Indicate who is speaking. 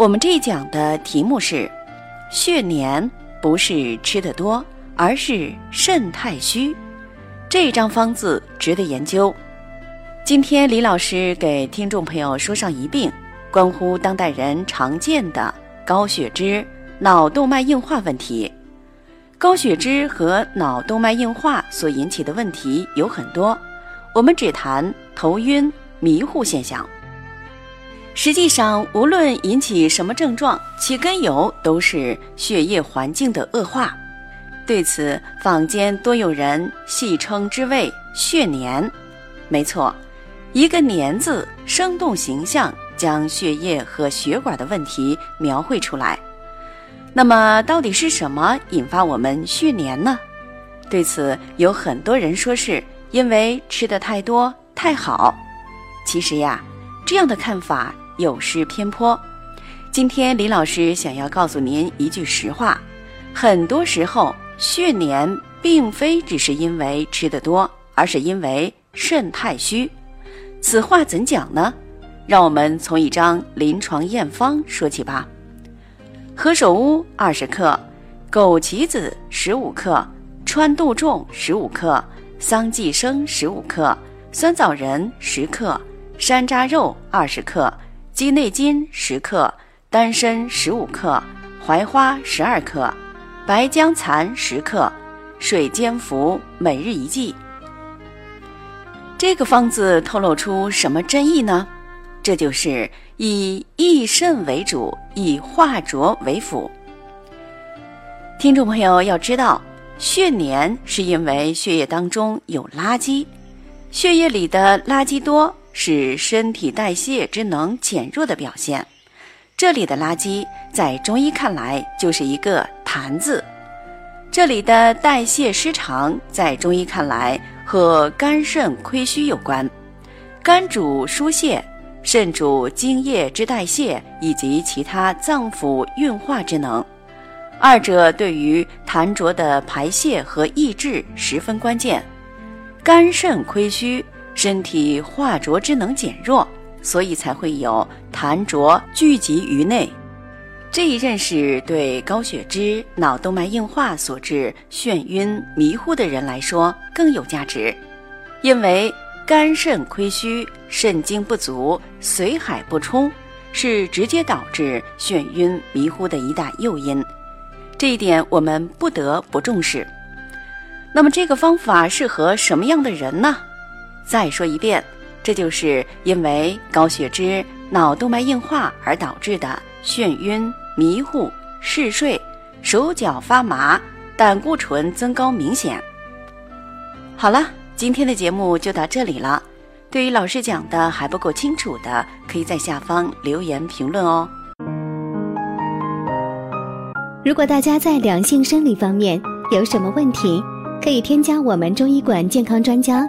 Speaker 1: 我们这一讲的题目是：血黏不是吃的多，而是肾太虚。这一张方子值得研究。今天李老师给听众朋友说上一病，关乎当代人常见的高血脂、脑动脉硬化问题。高血脂和脑动脉硬化所引起的问题有很多，我们只谈头晕、迷糊现象。实际上，无论引起什么症状，其根由都是血液环境的恶化。对此，坊间多有人戏称之为“血粘”。没错，一个“黏”字，生动形象将血液和血管的问题描绘出来。那么，到底是什么引发我们血粘呢？对此，有很多人说是因为吃的太多太好。其实呀，这样的看法。有失偏颇。今天李老师想要告诉您一句实话：很多时候血黏并非只是因为吃的多，而是因为肾太虚。此话怎讲呢？让我们从一张临床验方说起吧。何首乌二十克，枸杞子十五克，川杜仲十五克，桑寄生十五克，酸枣仁十克，山楂肉二十克。鸡内金十克，丹参十五克，槐花十二克，白姜蚕十克，水煎服，每日一剂。这个方子透露出什么真意呢？这就是以益肾为主，以化浊为辅。听众朋友要知道，血黏是因为血液当中有垃圾，血液里的垃圾多。是身体代谢之能减弱的表现。这里的垃圾，在中医看来就是一个“痰”字。这里的代谢失常，在中医看来和肝肾亏虚有关。肝主疏泄，肾主精液之代谢以及其他脏腑运化之能，二者对于痰浊的排泄和抑制十分关键。肝肾亏虚。身体化浊之能减弱，所以才会有痰浊聚集于内。这一认识对高血脂、脑动脉硬化所致眩晕迷糊的人来说更有价值，因为肝肾亏虚、肾精不足、髓海不充，是直接导致眩晕迷糊的一大诱因。这一点我们不得不重视。那么，这个方法适合什么样的人呢？再说一遍，这就是因为高血脂、脑动脉硬化而导致的眩晕、迷糊、嗜睡、手脚发麻、胆固醇增高明显。好了，今天的节目就到这里了。对于老师讲的还不够清楚的，可以在下方留言评论哦。
Speaker 2: 如果大家在良性生理方面有什么问题，可以添加我们中医馆健康专家。